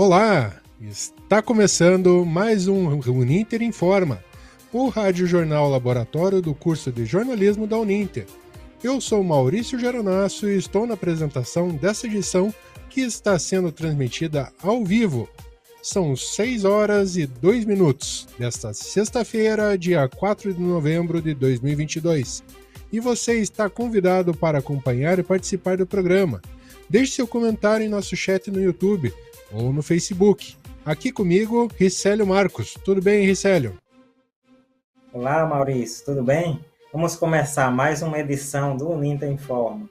Olá! Está começando mais um Uninter Informa, o rádio jornal laboratório do curso de jornalismo da Uninter. Eu sou Maurício Geronasso e estou na apresentação dessa edição que está sendo transmitida ao vivo. São 6 horas e 2 minutos desta sexta-feira, dia 4 de novembro de 2022. E você está convidado para acompanhar e participar do programa. Deixe seu comentário em nosso chat no YouTube ou no Facebook. Aqui comigo, Ricélio Marcos. Tudo bem, Ricélio? Olá, Maurício, tudo bem? Vamos começar mais uma edição do Uninta Informa.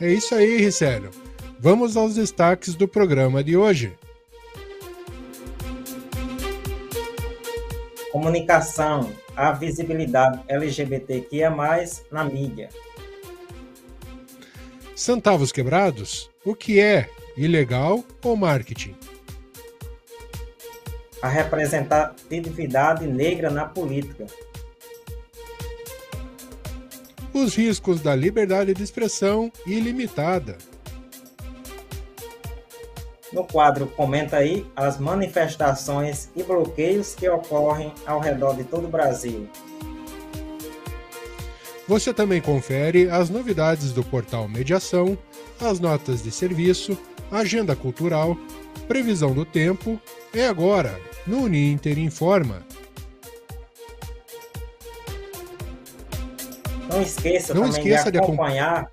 É isso aí, Ricélio. Vamos aos destaques do programa de hoje. Comunicação, a visibilidade LGBTQIA+, na mídia. Centavos quebrados? O que é ilegal ou marketing? A representatividade negra na política. Os riscos da liberdade de expressão ilimitada. No quadro Comenta aí as manifestações e bloqueios que ocorrem ao redor de todo o Brasil. Você também confere as novidades do portal Mediação, as notas de serviço, agenda cultural, previsão do tempo. É agora, no Uninter Informa. Não esqueça Não também esqueça de acompanhar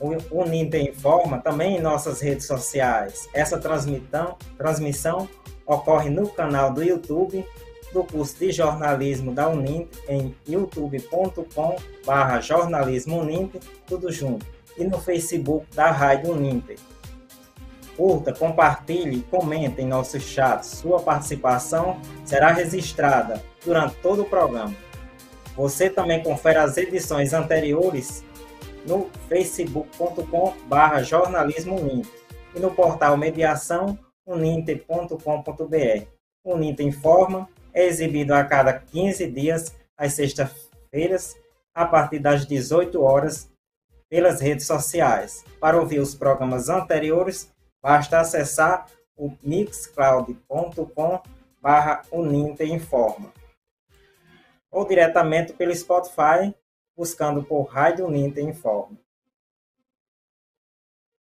o Uninter Informa também em nossas redes sociais. Essa transmissão, transmissão ocorre no canal do YouTube do curso de jornalismo da Uninter em youtube.com barra jornalismo Uninter, tudo junto, e no Facebook da Rádio Uninter. Curta, compartilhe e comente em nosso chat. Sua participação será registrada durante todo o programa. Você também confere as edições anteriores no facebook.com barra jornalismo e no portal mediação uninter.com.br. Uninter informa é exibido a cada 15 dias, às sextas-feiras, a partir das 18 horas, pelas redes sociais. Para ouvir os programas anteriores, basta acessar o mixcloud.com barra ou diretamente pelo Spotify, buscando por Rádio Uninter Informa.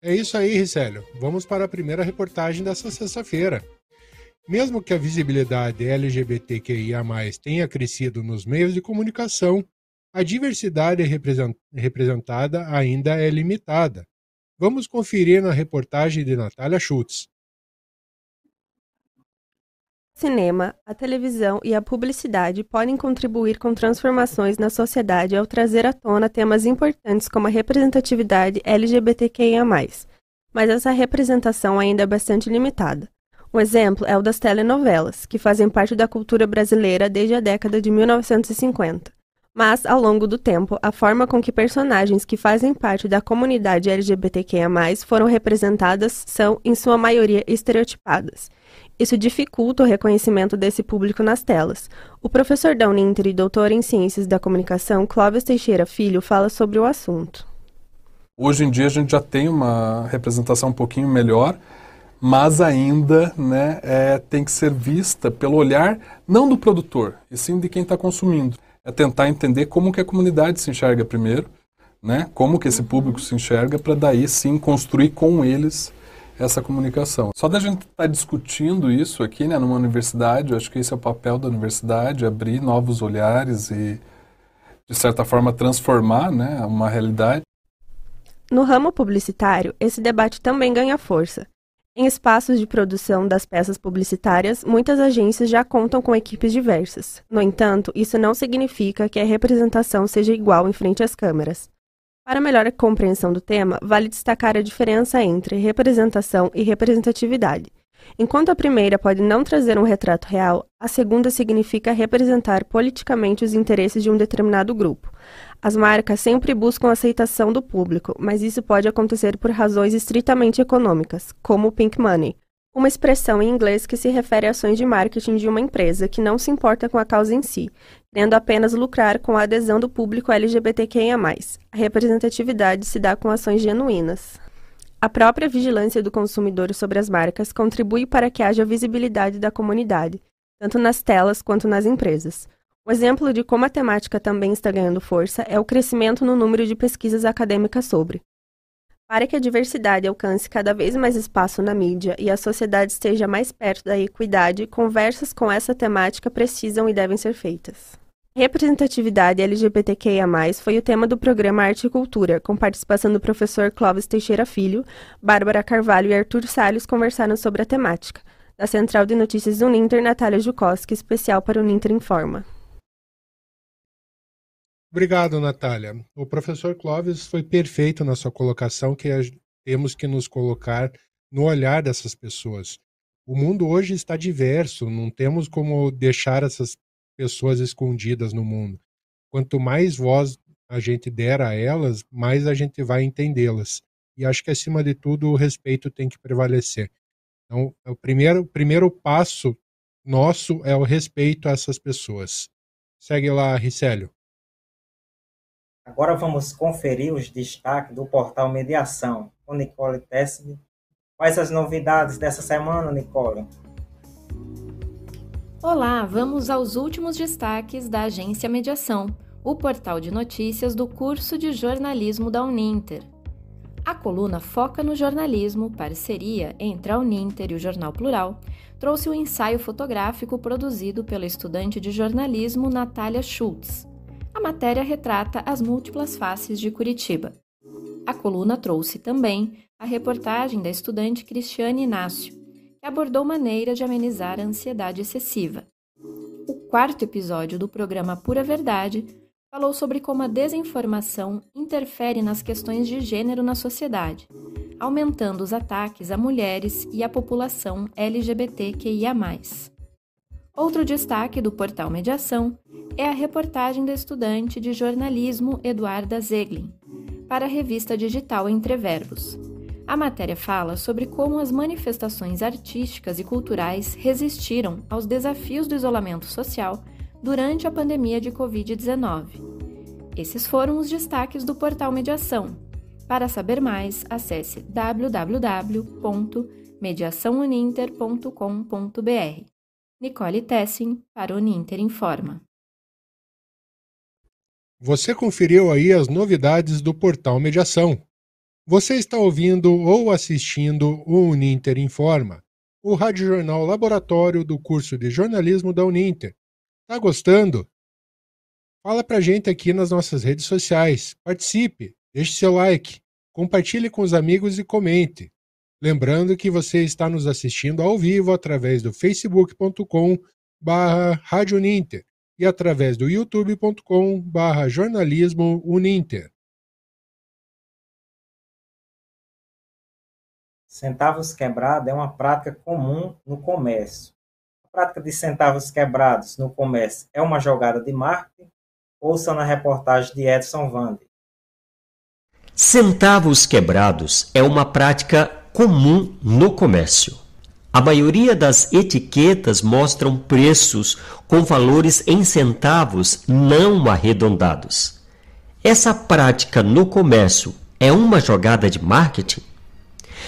É isso aí, Ricélio. Vamos para a primeira reportagem dessa sexta-feira. Mesmo que a visibilidade LGBTQIA tenha crescido nos meios de comunicação, a diversidade representada ainda é limitada. Vamos conferir na reportagem de Natália Schultz. Cinema, a televisão e a publicidade podem contribuir com transformações na sociedade ao trazer à tona temas importantes como a representatividade LGBTQIA, mas essa representação ainda é bastante limitada. Um exemplo é o das telenovelas, que fazem parte da cultura brasileira desde a década de 1950. Mas, ao longo do tempo, a forma com que personagens que fazem parte da comunidade LGBTQIA, foram representadas são, em sua maioria, estereotipadas. Isso dificulta o reconhecimento desse público nas telas. O professor da e doutor em Ciências da Comunicação, Clóvis Teixeira Filho, fala sobre o assunto. Hoje em dia a gente já tem uma representação um pouquinho melhor, mas ainda né, é, tem que ser vista pelo olhar não do produtor, e sim de quem está consumindo. É tentar entender como que a comunidade se enxerga primeiro, né, como que esse público se enxerga, para daí sim construir com eles essa comunicação. Só da gente estar tá discutindo isso aqui, né, numa universidade, eu acho que esse é o papel da universidade, abrir novos olhares e, de certa forma, transformar né, uma realidade. No ramo publicitário, esse debate também ganha força. Em espaços de produção das peças publicitárias, muitas agências já contam com equipes diversas. No entanto, isso não significa que a representação seja igual em frente às câmeras. Para melhor compreensão do tema, vale destacar a diferença entre representação e representatividade. Enquanto a primeira pode não trazer um retrato real, a segunda significa representar politicamente os interesses de um determinado grupo. As marcas sempre buscam aceitação do público, mas isso pode acontecer por razões estritamente econômicas, como o pink money, uma expressão em inglês que se refere a ações de marketing de uma empresa que não se importa com a causa em si, querendo apenas lucrar com a adesão do público LGBTQIA+. A representatividade se dá com ações genuínas. A própria vigilância do consumidor sobre as marcas contribui para que haja visibilidade da comunidade, tanto nas telas quanto nas empresas. Um exemplo de como a temática também está ganhando força é o crescimento no número de pesquisas acadêmicas sobre. Para que a diversidade alcance cada vez mais espaço na mídia e a sociedade esteja mais perto da equidade, conversas com essa temática precisam e devem ser feitas. Representatividade LGBTQIA+, foi o tema do programa Arte e Cultura, com participação do professor Clóvis Teixeira Filho, Bárbara Carvalho e Arthur Salles conversaram sobre a temática. Da Central de Notícias do Ninter, Natália Jukoski, especial para o Ninter Informa. Obrigado, Natália. O professor Clóvis foi perfeito na sua colocação que temos que nos colocar no olhar dessas pessoas. O mundo hoje está diverso, não temos como deixar essas pessoas escondidas no mundo. Quanto mais voz a gente der a elas, mais a gente vai entendê-las. E acho que, acima de tudo, o respeito tem que prevalecer. Então, é o primeiro, o primeiro passo nosso é o respeito a essas pessoas. Segue lá, Ricélio. Agora vamos conferir os destaques do portal Mediação com Nicole Tessini. Quais as novidades dessa semana, Nicole? Olá, vamos aos últimos destaques da Agência Mediação, o portal de notícias do curso de jornalismo da Uninter. A coluna Foca no Jornalismo, parceria entre a Uninter e o Jornal Plural, trouxe o um ensaio fotográfico produzido pela estudante de jornalismo Natália Schultz. A matéria retrata as múltiplas faces de Curitiba. A coluna trouxe também a reportagem da estudante Cristiane Inácio, abordou maneira de amenizar a ansiedade excessiva. O quarto episódio do programa Pura Verdade falou sobre como a desinformação interfere nas questões de gênero na sociedade, aumentando os ataques a mulheres e a população LGBTQIA. Outro destaque do portal Mediação é a reportagem da estudante de jornalismo Eduarda Zeglin para a revista digital Entre Verbos. A matéria fala sobre como as manifestações artísticas e culturais resistiram aos desafios do isolamento social durante a pandemia de Covid-19. Esses foram os destaques do portal Mediação. Para saber mais, acesse www.mediaçãouninter.com.br. Nicole Tessin, para o Uninter Informa. Você conferiu aí as novidades do portal Mediação. Você está ouvindo ou assistindo o Uninter Informa, o radiojornal laboratório do curso de jornalismo da Uninter. Tá gostando? Fala pra gente aqui nas nossas redes sociais. Participe, deixe seu like, compartilhe com os amigos e comente. Lembrando que você está nos assistindo ao vivo através do facebook.com barra e através do youtube.com barra jornalismo Uninter. Centavos quebrados é uma prática comum no comércio. A prática de centavos quebrados no comércio é uma jogada de marketing? Ouça na reportagem de Edson Vande. Centavos quebrados é uma prática comum no comércio. A maioria das etiquetas mostram preços com valores em centavos não arredondados. Essa prática no comércio é uma jogada de marketing?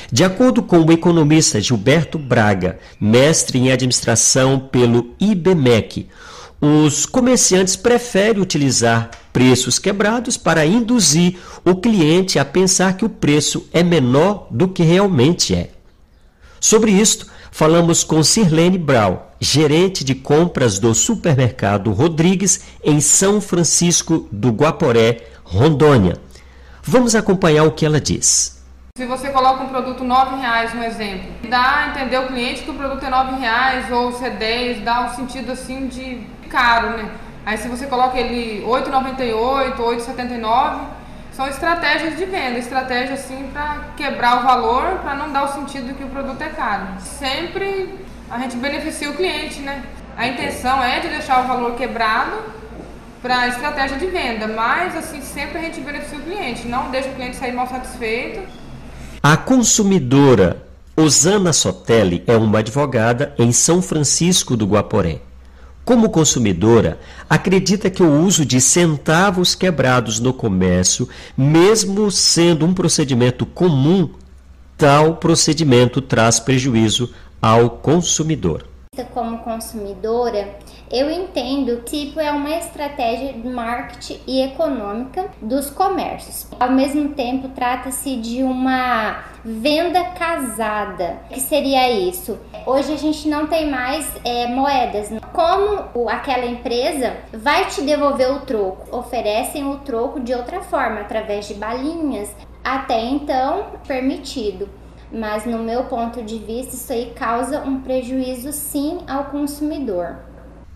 De acordo com o economista Gilberto Braga, mestre em administração pelo IBMEC, os comerciantes preferem utilizar preços quebrados para induzir o cliente a pensar que o preço é menor do que realmente é. Sobre isto, falamos com Sirlene Brau, gerente de compras do supermercado Rodrigues em São Francisco do Guaporé, Rondônia. Vamos acompanhar o que ela diz. Se você coloca um produto R$ reais no exemplo, dá a entender o cliente que o produto é R$ reais ou se é 10, dá um sentido assim de caro, né? Aí se você coloca ele 8,98, 8,79, são estratégias de venda, estratégias assim para quebrar o valor, para não dar o sentido que o produto é caro. Sempre a gente beneficia o cliente, né? A intenção é de deixar o valor quebrado para estratégia de venda, mas assim sempre a gente beneficia o cliente, não deixa o cliente sair mal satisfeito a consumidora Osana Sotelli é uma advogada em São Francisco do Guaporé. Como consumidora, acredita que o uso de centavos quebrados no comércio, mesmo sendo um procedimento comum, tal procedimento traz prejuízo ao consumidor. Como consumidora, eu entendo que tipo é uma estratégia de marketing e econômica dos comércios. Ao mesmo tempo, trata-se de uma venda casada. O que seria isso? Hoje a gente não tem mais é, moedas. Como aquela empresa vai te devolver o troco? Oferecem o troco de outra forma, através de balinhas. Até então, permitido mas no meu ponto de vista isso aí causa um prejuízo sim ao consumidor.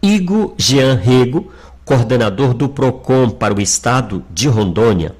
Igo Jean Rego, coordenador do PROCON para o estado de Rondônia,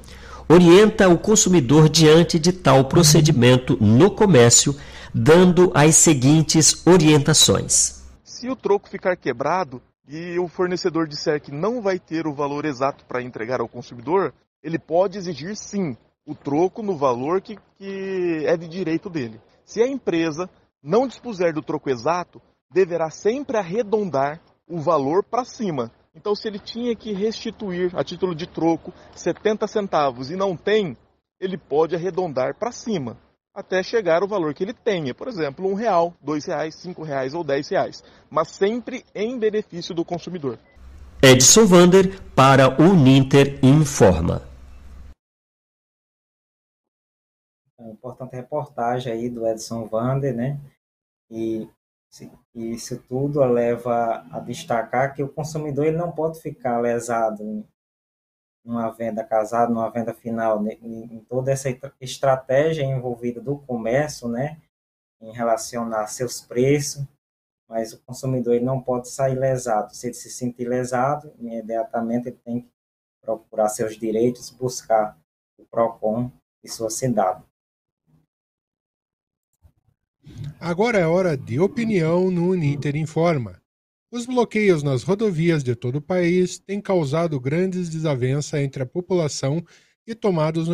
orienta o consumidor diante de tal procedimento no comércio, dando as seguintes orientações. Se o troco ficar quebrado e o fornecedor disser que não vai ter o valor exato para entregar ao consumidor, ele pode exigir sim o troco no valor que, que é de direito dele. Se a empresa não dispuser do troco exato, deverá sempre arredondar o valor para cima. Então, se ele tinha que restituir a título de troco 70 centavos e não tem, ele pode arredondar para cima até chegar ao valor que ele tenha, por exemplo, um real, dois reais, cinco reais ou dez reais, mas sempre em benefício do consumidor. Edson Vander para o Ninter Informa. Uma importante reportagem aí do Edson Vander, né? E e isso tudo leva a destacar que o consumidor ele não pode ficar lesado numa venda casada, numa venda final, né, em toda essa estratégia envolvida do comércio, né, em relacionar seus preços, mas o consumidor ele não pode sair lesado. Se ele se sentir lesado, imediatamente ele tem que procurar seus direitos, buscar o PROCON de sua cidade. Agora é hora de opinião no Uninter Informa. Os bloqueios nas rodovias de todo o país têm causado grandes desavenças entre a população e tomados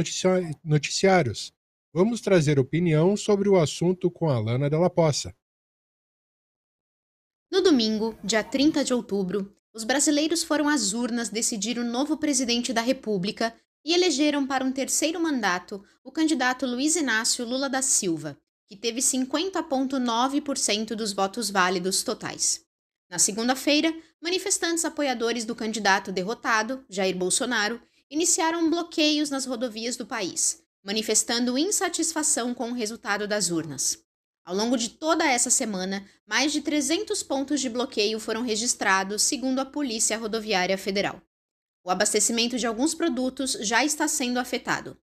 noticiários. Vamos trazer opinião sobre o assunto com a Lana Della Poça. No domingo, dia 30 de outubro, os brasileiros foram às urnas decidir o novo presidente da República e elegeram para um terceiro mandato o candidato Luiz Inácio Lula da Silva, que teve 50,9% dos votos válidos totais. Na segunda-feira, manifestantes apoiadores do candidato derrotado, Jair Bolsonaro, iniciaram bloqueios nas rodovias do país, manifestando insatisfação com o resultado das urnas. Ao longo de toda essa semana, mais de 300 pontos de bloqueio foram registrados, segundo a Polícia Rodoviária Federal. O abastecimento de alguns produtos já está sendo afetado.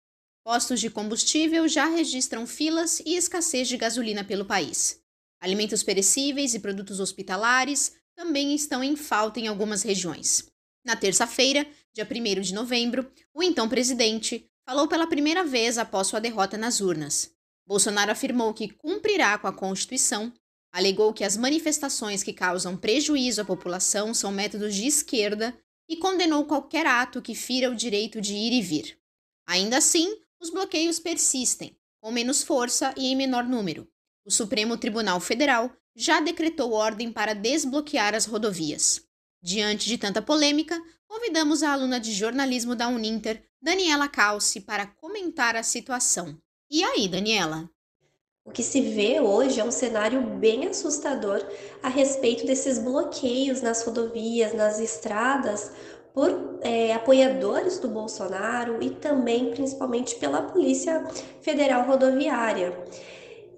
Postos de combustível já registram filas e escassez de gasolina pelo país. Alimentos perecíveis e produtos hospitalares também estão em falta em algumas regiões. Na terça-feira, dia 1 de novembro, o então presidente falou pela primeira vez após sua derrota nas urnas. Bolsonaro afirmou que cumprirá com a Constituição, alegou que as manifestações que causam prejuízo à população são métodos de esquerda e condenou qualquer ato que fira o direito de ir e vir. Ainda assim, os bloqueios persistem, com menos força e em menor número. O Supremo Tribunal Federal já decretou ordem para desbloquear as rodovias. Diante de tanta polêmica, convidamos a aluna de jornalismo da Uninter, Daniela Calci, para comentar a situação. E aí, Daniela? O que se vê hoje é um cenário bem assustador a respeito desses bloqueios nas rodovias, nas estradas, por é, apoiadores do Bolsonaro e também, principalmente, pela Polícia Federal Rodoviária.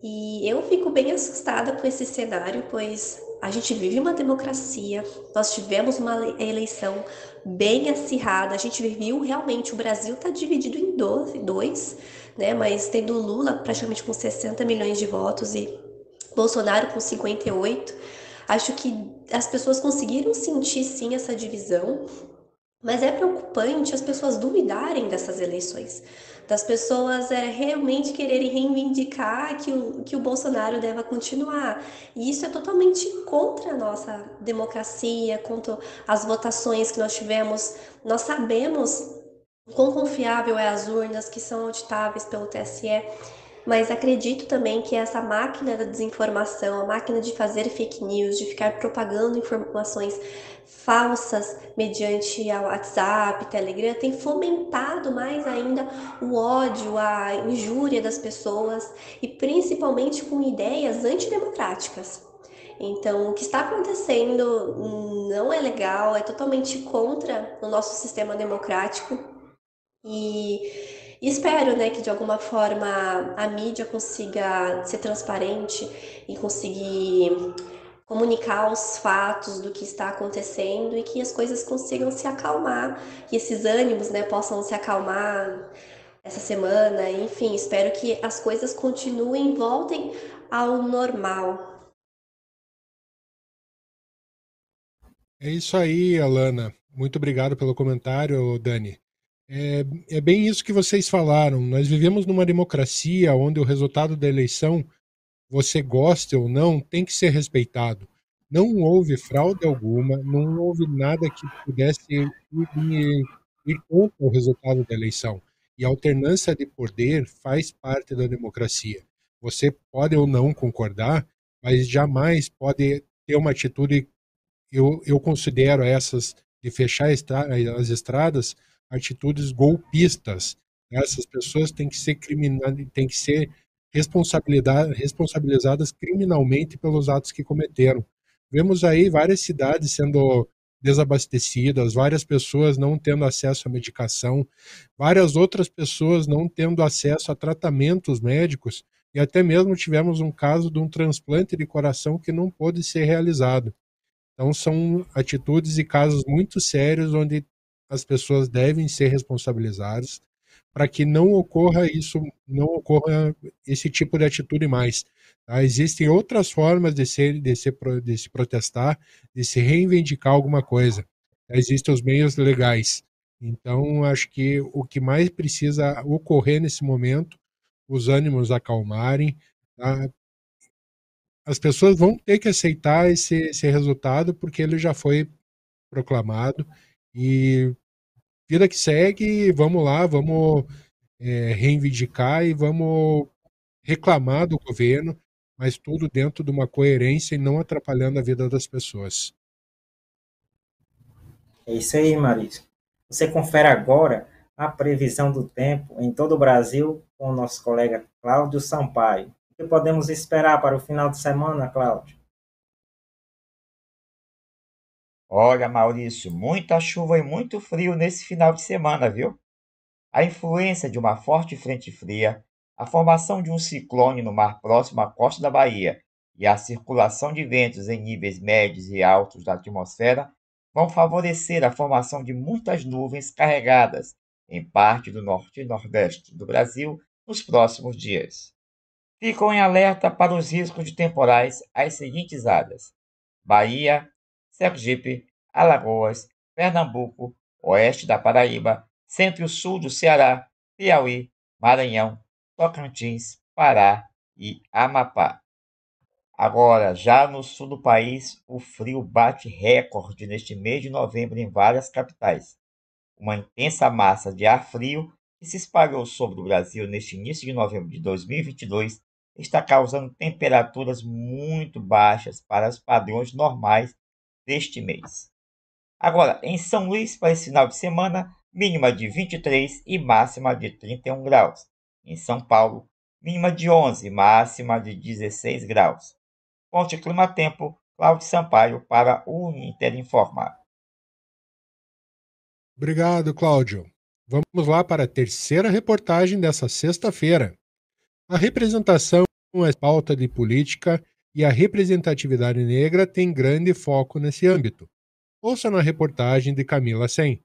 E eu fico bem assustada com esse cenário, pois a gente vive uma democracia, nós tivemos uma eleição bem acirrada, a gente viu realmente o Brasil está dividido em dois, né? Mas tendo Lula praticamente com 60 milhões de votos e Bolsonaro com 58. Acho que as pessoas conseguiram sentir sim essa divisão, mas é preocupante as pessoas duvidarem dessas eleições, das pessoas é, realmente quererem reivindicar que o, que o Bolsonaro deva continuar. E isso é totalmente contra a nossa democracia, contra as votações que nós tivemos. Nós sabemos quão confiável é as urnas que são auditáveis pelo TSE. Mas acredito também que essa máquina da desinformação, a máquina de fazer fake news, de ficar propagando informações falsas mediante o WhatsApp, Telegram, tem fomentado mais ainda o ódio, a injúria das pessoas e principalmente com ideias antidemocráticas. Então, o que está acontecendo não é legal, é totalmente contra o nosso sistema democrático e espero, né, que de alguma forma a mídia consiga ser transparente e conseguir comunicar os fatos do que está acontecendo e que as coisas consigam se acalmar, que esses ânimos, né, possam se acalmar essa semana. Enfim, espero que as coisas continuem, voltem ao normal. É isso aí, Alana. Muito obrigado pelo comentário, Dani. É, é, bem isso que vocês falaram. Nós vivemos numa democracia onde o resultado da eleição, você goste ou não, tem que ser respeitado. Não houve fraude alguma, não houve nada que pudesse ir, ir, contra o resultado da eleição. E a alternância de poder faz parte da democracia. Você pode ou não concordar, mas jamais pode ter uma atitude eu, eu considero essas de fechar as estradas atitudes golpistas. Essas pessoas têm que ser têm que ser responsabilizadas criminalmente pelos atos que cometeram. Vemos aí várias cidades sendo desabastecidas, várias pessoas não tendo acesso à medicação, várias outras pessoas não tendo acesso a tratamentos médicos e até mesmo tivemos um caso de um transplante de coração que não pôde ser realizado. Então, são atitudes e casos muito sérios onde as pessoas devem ser responsabilizadas para que não ocorra isso, não ocorra esse tipo de atitude mais. Tá? Existem outras formas de, ser, de, ser, de se protestar, de se reivindicar alguma coisa. Existem os meios legais. Então, acho que o que mais precisa ocorrer nesse momento, os ânimos acalmarem, tá? as pessoas vão ter que aceitar esse, esse resultado porque ele já foi proclamado e vida que segue, vamos lá, vamos é, reivindicar e vamos reclamar do governo, mas tudo dentro de uma coerência e não atrapalhando a vida das pessoas. É isso aí, Marisa. Você confere agora a previsão do tempo em todo o Brasil com o nosso colega Cláudio Sampaio que podemos esperar para o final de semana, Cláudio? Olha, Maurício, muita chuva e muito frio nesse final de semana, viu? A influência de uma forte frente fria, a formação de um ciclone no mar próximo à costa da Bahia e a circulação de ventos em níveis médios e altos da atmosfera vão favorecer a formação de muitas nuvens carregadas em parte do norte e nordeste do Brasil nos próximos dias ficam em alerta para os riscos de temporais as seguintes áreas: Bahia, Sergipe, Alagoas, Pernambuco, oeste da Paraíba, centro e sul do Ceará, Piauí, Maranhão, Tocantins, Pará e Amapá. Agora, já no sul do país, o frio bate recorde neste mês de novembro em várias capitais. Uma intensa massa de ar frio que se espalhou sobre o Brasil neste início de novembro de 2022 está causando temperaturas muito baixas para os padrões normais deste mês. Agora, em São Luís, para esse final de semana, mínima de 23 e máxima de 31 graus. Em São Paulo, mínima de 11 e máxima de 16 graus. Fonte Clima Tempo, Cláudio Sampaio para o Inter Informar. Obrigado, Cláudio. Vamos lá para a terceira reportagem dessa sexta-feira. A representação é pauta de política e a representatividade negra tem grande foco nesse âmbito. Ouça na reportagem de Camila Sen.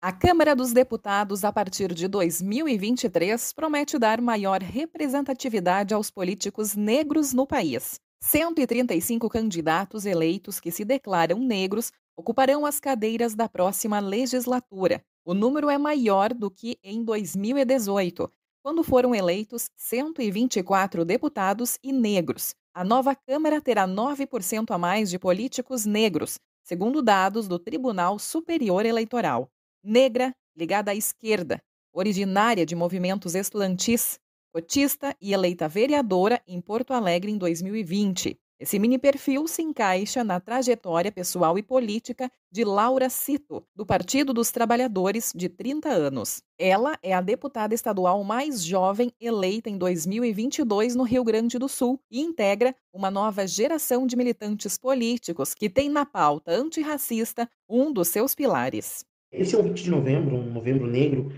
A Câmara dos Deputados, a partir de 2023, promete dar maior representatividade aos políticos negros no país. 135 candidatos eleitos que se declaram negros ocuparão as cadeiras da próxima legislatura. O número é maior do que em 2018, quando foram eleitos 124 deputados e negros. A nova Câmara terá 9% a mais de políticos negros, segundo dados do Tribunal Superior Eleitoral. Negra, ligada à esquerda, originária de movimentos estudantis, cotista e eleita vereadora em Porto Alegre em 2020. Esse mini perfil se encaixa na trajetória pessoal e política de Laura Cito, do Partido dos Trabalhadores, de 30 anos. Ela é a deputada estadual mais jovem eleita em 2022 no Rio Grande do Sul e integra uma nova geração de militantes políticos que tem na pauta antirracista um dos seus pilares. Esse é o 20 de novembro, um novembro negro,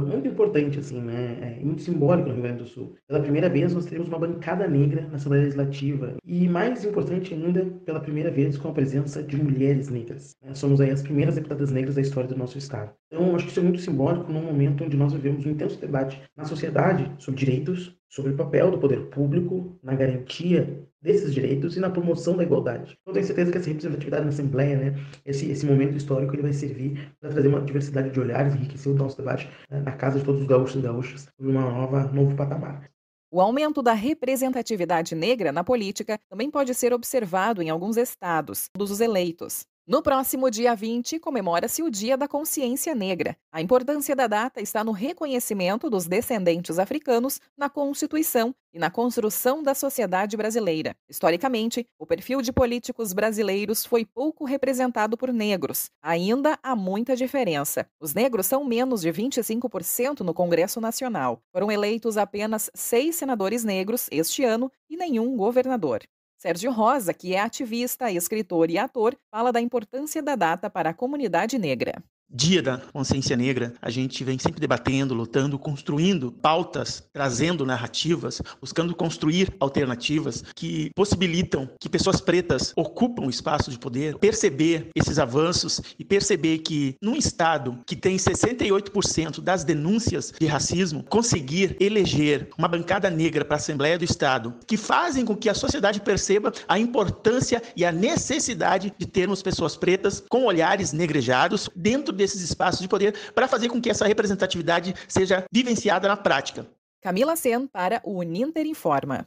muito importante, assim, né? É muito simbólico no Rio Grande do Sul. Pela primeira vez, nós teremos uma bancada negra na Assembleia Legislativa. E mais importante ainda, pela primeira vez, com a presença de mulheres negras. Né? Somos aí as primeiras deputadas negras da história do nosso Estado. Então, acho que isso é muito simbólico num momento onde nós vivemos um intenso debate na sociedade sobre direitos, sobre o papel do poder público na garantia desses direitos e na promoção da igualdade. Eu tenho certeza que essa representatividade na Assembleia, né, esse, esse momento histórico, ele vai servir para trazer uma diversidade de olhares, enriquecer o nosso debate né, na casa de todos os gaúchos e gaúchas, sobre uma nova, novo patamar. O aumento da representatividade negra na política também pode ser observado em alguns estados dos eleitos. No próximo dia 20, comemora-se o Dia da Consciência Negra. A importância da data está no reconhecimento dos descendentes africanos na Constituição e na construção da sociedade brasileira. Historicamente, o perfil de políticos brasileiros foi pouco representado por negros. Ainda há muita diferença. Os negros são menos de 25% no Congresso Nacional. Foram eleitos apenas seis senadores negros este ano e nenhum governador. Sérgio Rosa, que é ativista, escritor e ator, fala da importância da data para a comunidade negra. Dia da Consciência Negra, a gente vem sempre debatendo, lutando, construindo pautas, trazendo narrativas, buscando construir alternativas que possibilitam que pessoas pretas ocupam o espaço de poder, perceber esses avanços e perceber que num estado que tem 68% das denúncias de racismo, conseguir eleger uma bancada negra para a Assembleia do Estado, que fazem com que a sociedade perceba a importância e a necessidade de termos pessoas pretas com olhares negrejados dentro desses espaços de poder para fazer com que essa representatividade seja vivenciada na prática. Camila Sen para o Uninter Informa.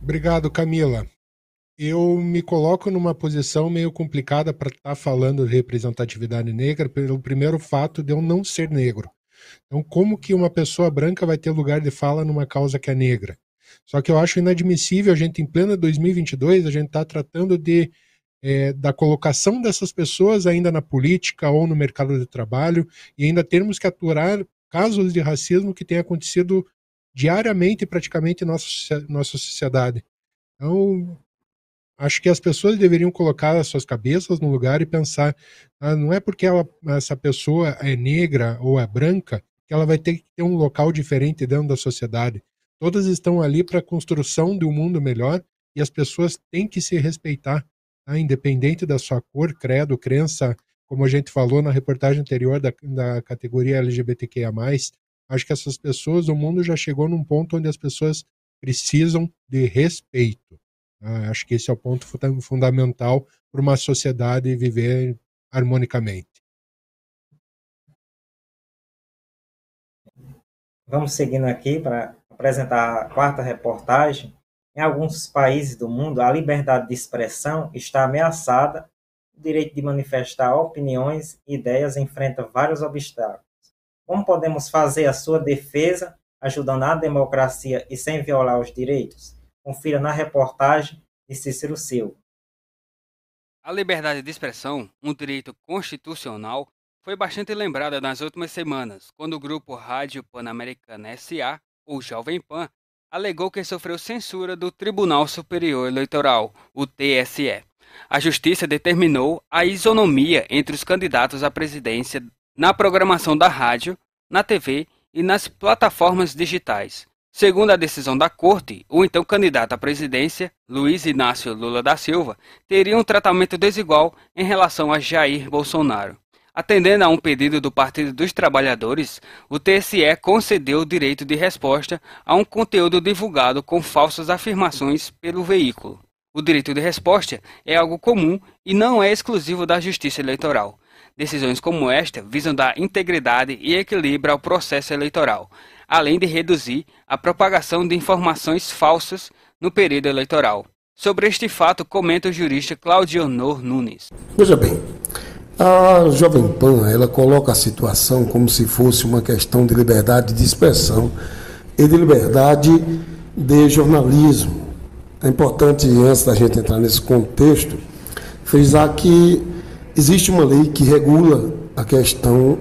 Obrigado, Camila. Eu me coloco numa posição meio complicada para estar tá falando de representatividade negra pelo primeiro fato de eu não ser negro. Então, como que uma pessoa branca vai ter lugar de fala numa causa que é negra? Só que eu acho inadmissível a gente, em plena 2022, a gente está tratando de é, da colocação dessas pessoas ainda na política ou no mercado de trabalho e ainda termos que aturar casos de racismo que têm acontecido diariamente praticamente em nossa, nossa sociedade. Então, acho que as pessoas deveriam colocar as suas cabeças no lugar e pensar, ah, não é porque ela, essa pessoa é negra ou é branca que ela vai ter que ter um local diferente dentro da sociedade. Todas estão ali para a construção de um mundo melhor e as pessoas têm que se respeitar tá? independente da sua cor, credo, crença, como a gente falou na reportagem anterior da, da categoria LGBTQIA+, acho que essas pessoas, o mundo já chegou num ponto onde as pessoas precisam de respeito. Tá? Acho que esse é o ponto fundamental para uma sociedade viver harmonicamente. Vamos seguindo aqui para apresentar a quarta reportagem em alguns países do mundo, a liberdade de expressão está ameaçada, o direito de manifestar opiniões e ideias enfrenta vários obstáculos. Como podemos fazer a sua defesa, ajudando a democracia e sem violar os direitos? Confira na reportagem de Cícero Silva. A liberdade de expressão, um direito constitucional, foi bastante lembrada nas últimas semanas, quando o grupo Rádio Pan-Americana SA, ou Jovem Pan, alegou que sofreu censura do Tribunal Superior Eleitoral, o TSE. A Justiça determinou a isonomia entre os candidatos à presidência na programação da rádio, na TV e nas plataformas digitais. Segundo a decisão da Corte, o então candidato à presidência, Luiz Inácio Lula da Silva, teria um tratamento desigual em relação a Jair Bolsonaro. Atendendo a um pedido do Partido dos Trabalhadores, o TSE concedeu o direito de resposta a um conteúdo divulgado com falsas afirmações pelo veículo. O direito de resposta é algo comum e não é exclusivo da Justiça Eleitoral. Decisões como esta visam dar integridade e equilíbrio ao processo eleitoral, além de reduzir a propagação de informações falsas no período eleitoral. Sobre este fato, comenta o jurista Claudio Nunes. Veja bem, A Jovem Pan, ela coloca a situação como se fosse uma questão de liberdade de expressão e de liberdade de jornalismo. É importante, antes da gente entrar nesse contexto, frisar que existe uma lei que regula a questão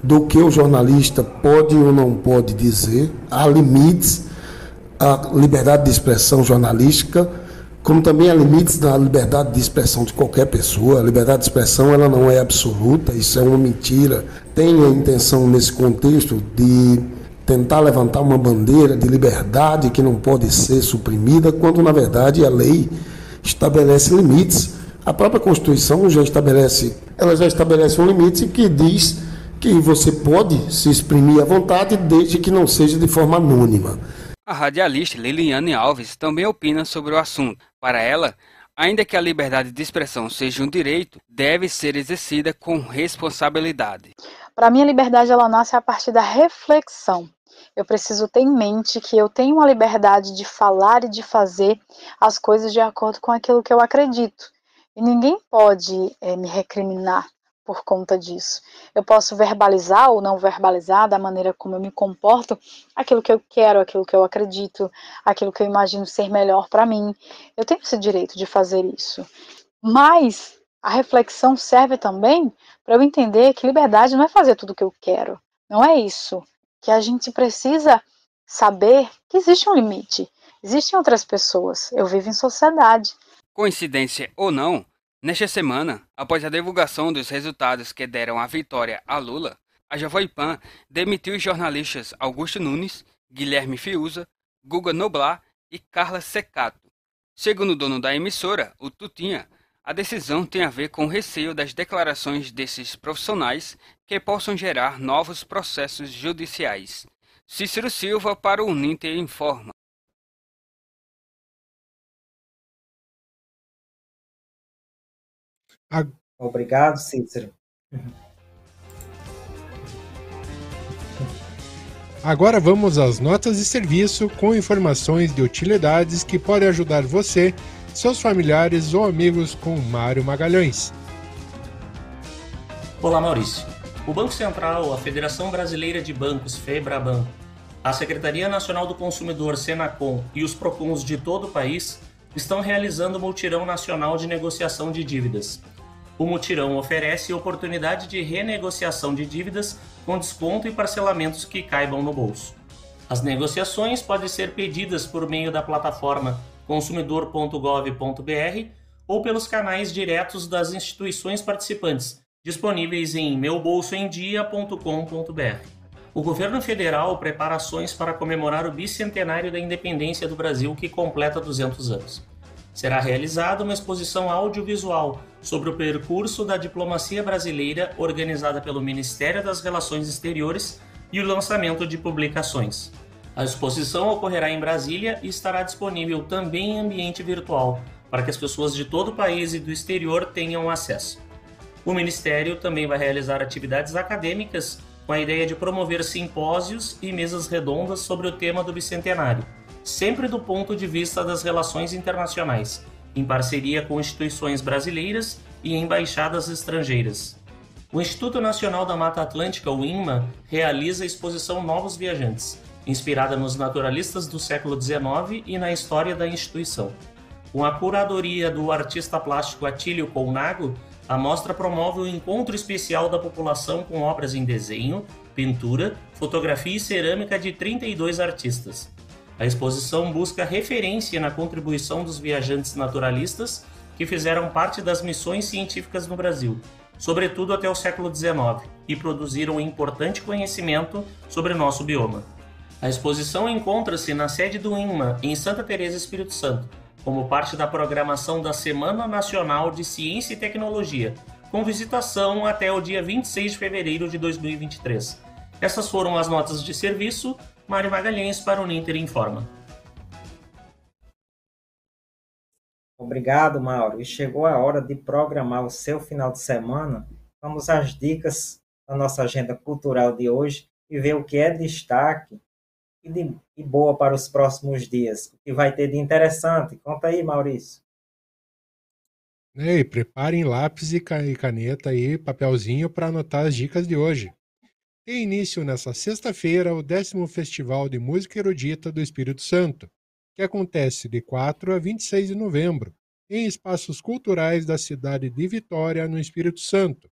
do que o jornalista pode ou não pode dizer, há limites à liberdade de expressão jornalística, como também há limites na liberdade de expressão de qualquer pessoa. A liberdade de expressão ela não é absoluta, isso é uma mentira. Tem a intenção nesse contexto de tentar levantar uma bandeira de liberdade que não pode ser suprimida, quando na verdade a lei estabelece limites. A própria Constituição já estabelece, ela já estabelece um limite que diz que você pode se exprimir à vontade desde que não seja de forma anônima. A radialista Liliane Alves também opina sobre o assunto. Para ela, ainda que a liberdade de expressão seja um direito, deve ser exercida com responsabilidade. Para mim, a liberdade ela nasce a partir da reflexão. Eu preciso ter em mente que eu tenho a liberdade de falar e de fazer as coisas de acordo com aquilo que eu acredito. E ninguém pode é, me recriminar por conta disso. Eu posso verbalizar ou não verbalizar da maneira como eu me comporto aquilo que eu quero, aquilo que eu acredito, aquilo que eu imagino ser melhor para mim. Eu tenho esse direito de fazer isso. Mas a reflexão serve também para eu entender que liberdade não é fazer tudo o que eu quero. Não é isso. Que a gente precisa saber que existe um limite. Existem outras pessoas. Eu vivo em sociedade. Coincidência ou não, Nesta semana, após a divulgação dos resultados que deram a vitória a Lula, a Jovem Pan demitiu os jornalistas Augusto Nunes, Guilherme Fiuza, Guga Noblar e Carla Secato. Segundo o dono da emissora, o Tutinha, a decisão tem a ver com o receio das declarações desses profissionais que possam gerar novos processos judiciais. Cícero Silva para o Ninter informa. Obrigado, Cícero. Agora vamos às notas de serviço com informações de utilidades que podem ajudar você, seus familiares ou amigos com Mário Magalhães. Olá, Maurício. O Banco Central, a Federação Brasileira de Bancos, FEBRABAN, a Secretaria Nacional do Consumidor, Senacom e os PROCONs de todo o país estão realizando o Multirão Nacional de Negociação de Dívidas. O mutirão oferece oportunidade de renegociação de dívidas com desconto e parcelamentos que caibam no bolso. As negociações podem ser pedidas por meio da plataforma consumidor.gov.br ou pelos canais diretos das instituições participantes, disponíveis em meubolsoemdia.com.br. O governo federal prepara ações para comemorar o bicentenário da independência do Brasil, que completa 200 anos será realizada uma exposição audiovisual sobre o percurso da diplomacia brasileira organizada pelo Ministério das Relações Exteriores e o lançamento de publicações. A exposição ocorrerá em Brasília e estará disponível também em ambiente virtual, para que as pessoas de todo o país e do exterior tenham acesso. O Ministério também vai realizar atividades acadêmicas com a ideia de promover simpósios e mesas redondas sobre o tema do bicentenário sempre do ponto de vista das relações internacionais, em parceria com instituições brasileiras e embaixadas estrangeiras. O Instituto Nacional da Mata Atlântica, o INMA, realiza a exposição Novos Viajantes, inspirada nos naturalistas do século XIX e na história da instituição. Com a curadoria do artista plástico Atílio Colnago, a mostra promove o encontro especial da população com obras em desenho, pintura, fotografia e cerâmica de 32 artistas. A exposição busca referência na contribuição dos viajantes naturalistas que fizeram parte das missões científicas no Brasil, sobretudo até o século XIX, e produziram importante conhecimento sobre nosso bioma. A exposição encontra-se na sede do INMA, em Santa Teresa, Espírito Santo, como parte da programação da Semana Nacional de Ciência e Tecnologia, com visitação até o dia 26 de fevereiro de 2023. Essas foram as notas de serviço. Mário Magalhães para o Ninter Informa. Obrigado, Mauro. E chegou a hora de programar o seu final de semana. Vamos às dicas da nossa agenda cultural de hoje e ver o que é destaque e, de, e boa para os próximos dias. O que vai ter de interessante? Conta aí, Maurício. E preparem lápis e caneta e papelzinho para anotar as dicas de hoje. Tem início nesta sexta-feira o décimo Festival de Música Erudita do Espírito Santo, que acontece de 4 a 26 de novembro, em espaços culturais da cidade de Vitória, no Espírito Santo.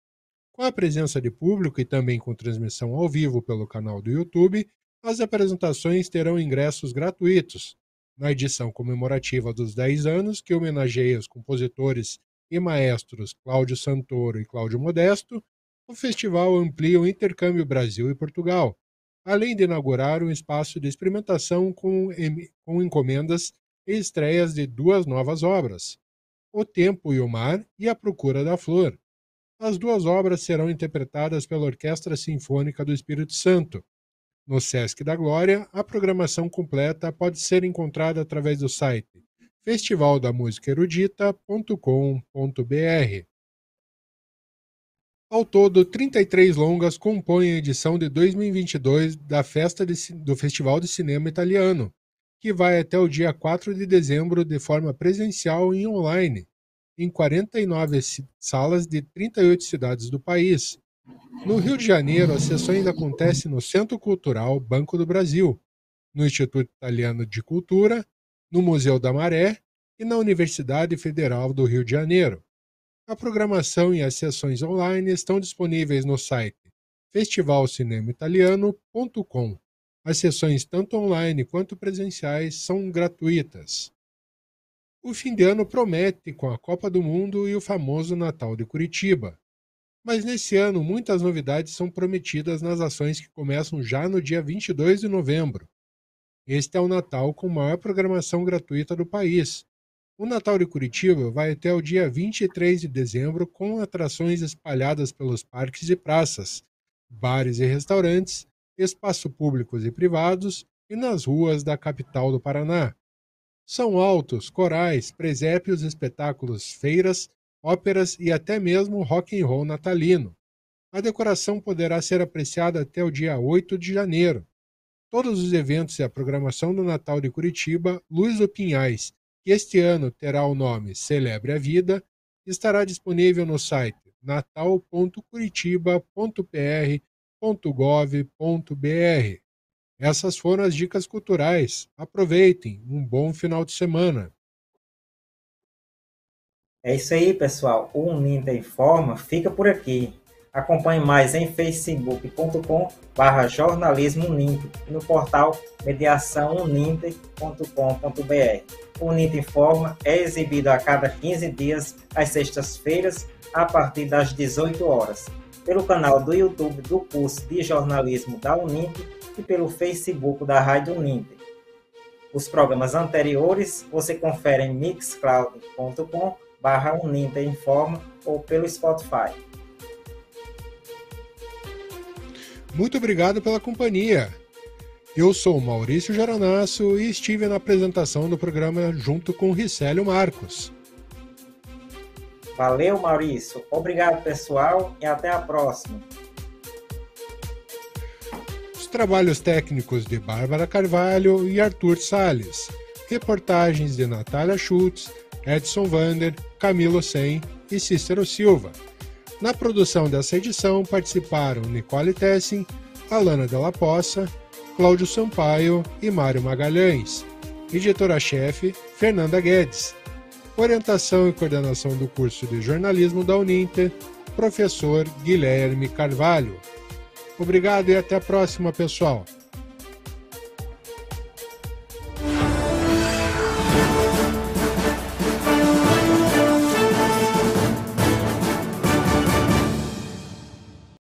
Com a presença de público e também com transmissão ao vivo pelo canal do YouTube, as apresentações terão ingressos gratuitos. Na edição comemorativa dos 10 anos, que homenageia os compositores e maestros Cláudio Santoro e Cláudio Modesto, o festival amplia o intercâmbio Brasil e Portugal, além de inaugurar um espaço de experimentação com, com encomendas e estreias de duas novas obras, O Tempo e o Mar e A Procura da Flor. As duas obras serão interpretadas pela Orquestra Sinfônica do Espírito Santo. No Sesc da Glória, a programação completa pode ser encontrada através do site festivaldamusicaerudita.com.br. Ao todo, 33 longas compõem a edição de 2022 da Festa de, do Festival de Cinema Italiano, que vai até o dia 4 de dezembro de forma presencial e online, em 49 salas de 38 cidades do país. No Rio de Janeiro, as sessões acontecem no Centro Cultural Banco do Brasil, no Instituto Italiano de Cultura no Museu da Maré e na Universidade Federal do Rio de Janeiro. A programação e as sessões online estão disponíveis no site festivalcinemaitaliano.com. As sessões, tanto online quanto presenciais, são gratuitas. O fim de ano promete com a Copa do Mundo e o famoso Natal de Curitiba. Mas nesse ano, muitas novidades são prometidas nas ações que começam já no dia 22 de novembro. Este é o Natal com maior programação gratuita do país. O Natal de Curitiba vai até o dia 23 de dezembro com atrações espalhadas pelos parques e praças, bares e restaurantes, espaços públicos e privados e nas ruas da capital do Paraná. São altos, corais, presépios, espetáculos, feiras, óperas e até mesmo rock and roll natalino. A decoração poderá ser apreciada até o dia 8 de janeiro. Todos os eventos e a programação do Natal de Curitiba, Luz do Pinhais, que este ano terá o nome Celebre a Vida, estará disponível no site natal.curitiba.pr.gov.br. Essas foram as dicas culturais. Aproveitem, um bom final de semana. É isso aí, pessoal. O Uninter Informa fica por aqui. Acompanhe mais em facebook.com barra jornalismo e no portal mediaçãouninter.com.br. O Uninter Informa é exibido a cada 15 dias, às sextas-feiras, a partir das 18 horas, pelo canal do YouTube do curso de jornalismo da Uninter e pelo Facebook da Rádio Uninter. Os programas anteriores você confere em mixcloud.com ou pelo Spotify. Muito obrigado pela companhia. Eu sou Maurício Geronasso e estive na apresentação do programa junto com Ricélio Marcos. Valeu, Maurício. Obrigado, pessoal, e até a próxima. Os trabalhos técnicos de Bárbara Carvalho e Arthur Sales. Reportagens de Natália Schultz, Edson Vander, Camilo Sen e Cícero Silva. Na produção dessa edição participaram Nicole Tessin, Alana Della Poça, Cláudio Sampaio e Mário Magalhães. Editora-chefe, Fernanda Guedes. Orientação e coordenação do curso de jornalismo da Uninter, professor Guilherme Carvalho. Obrigado e até a próxima, pessoal.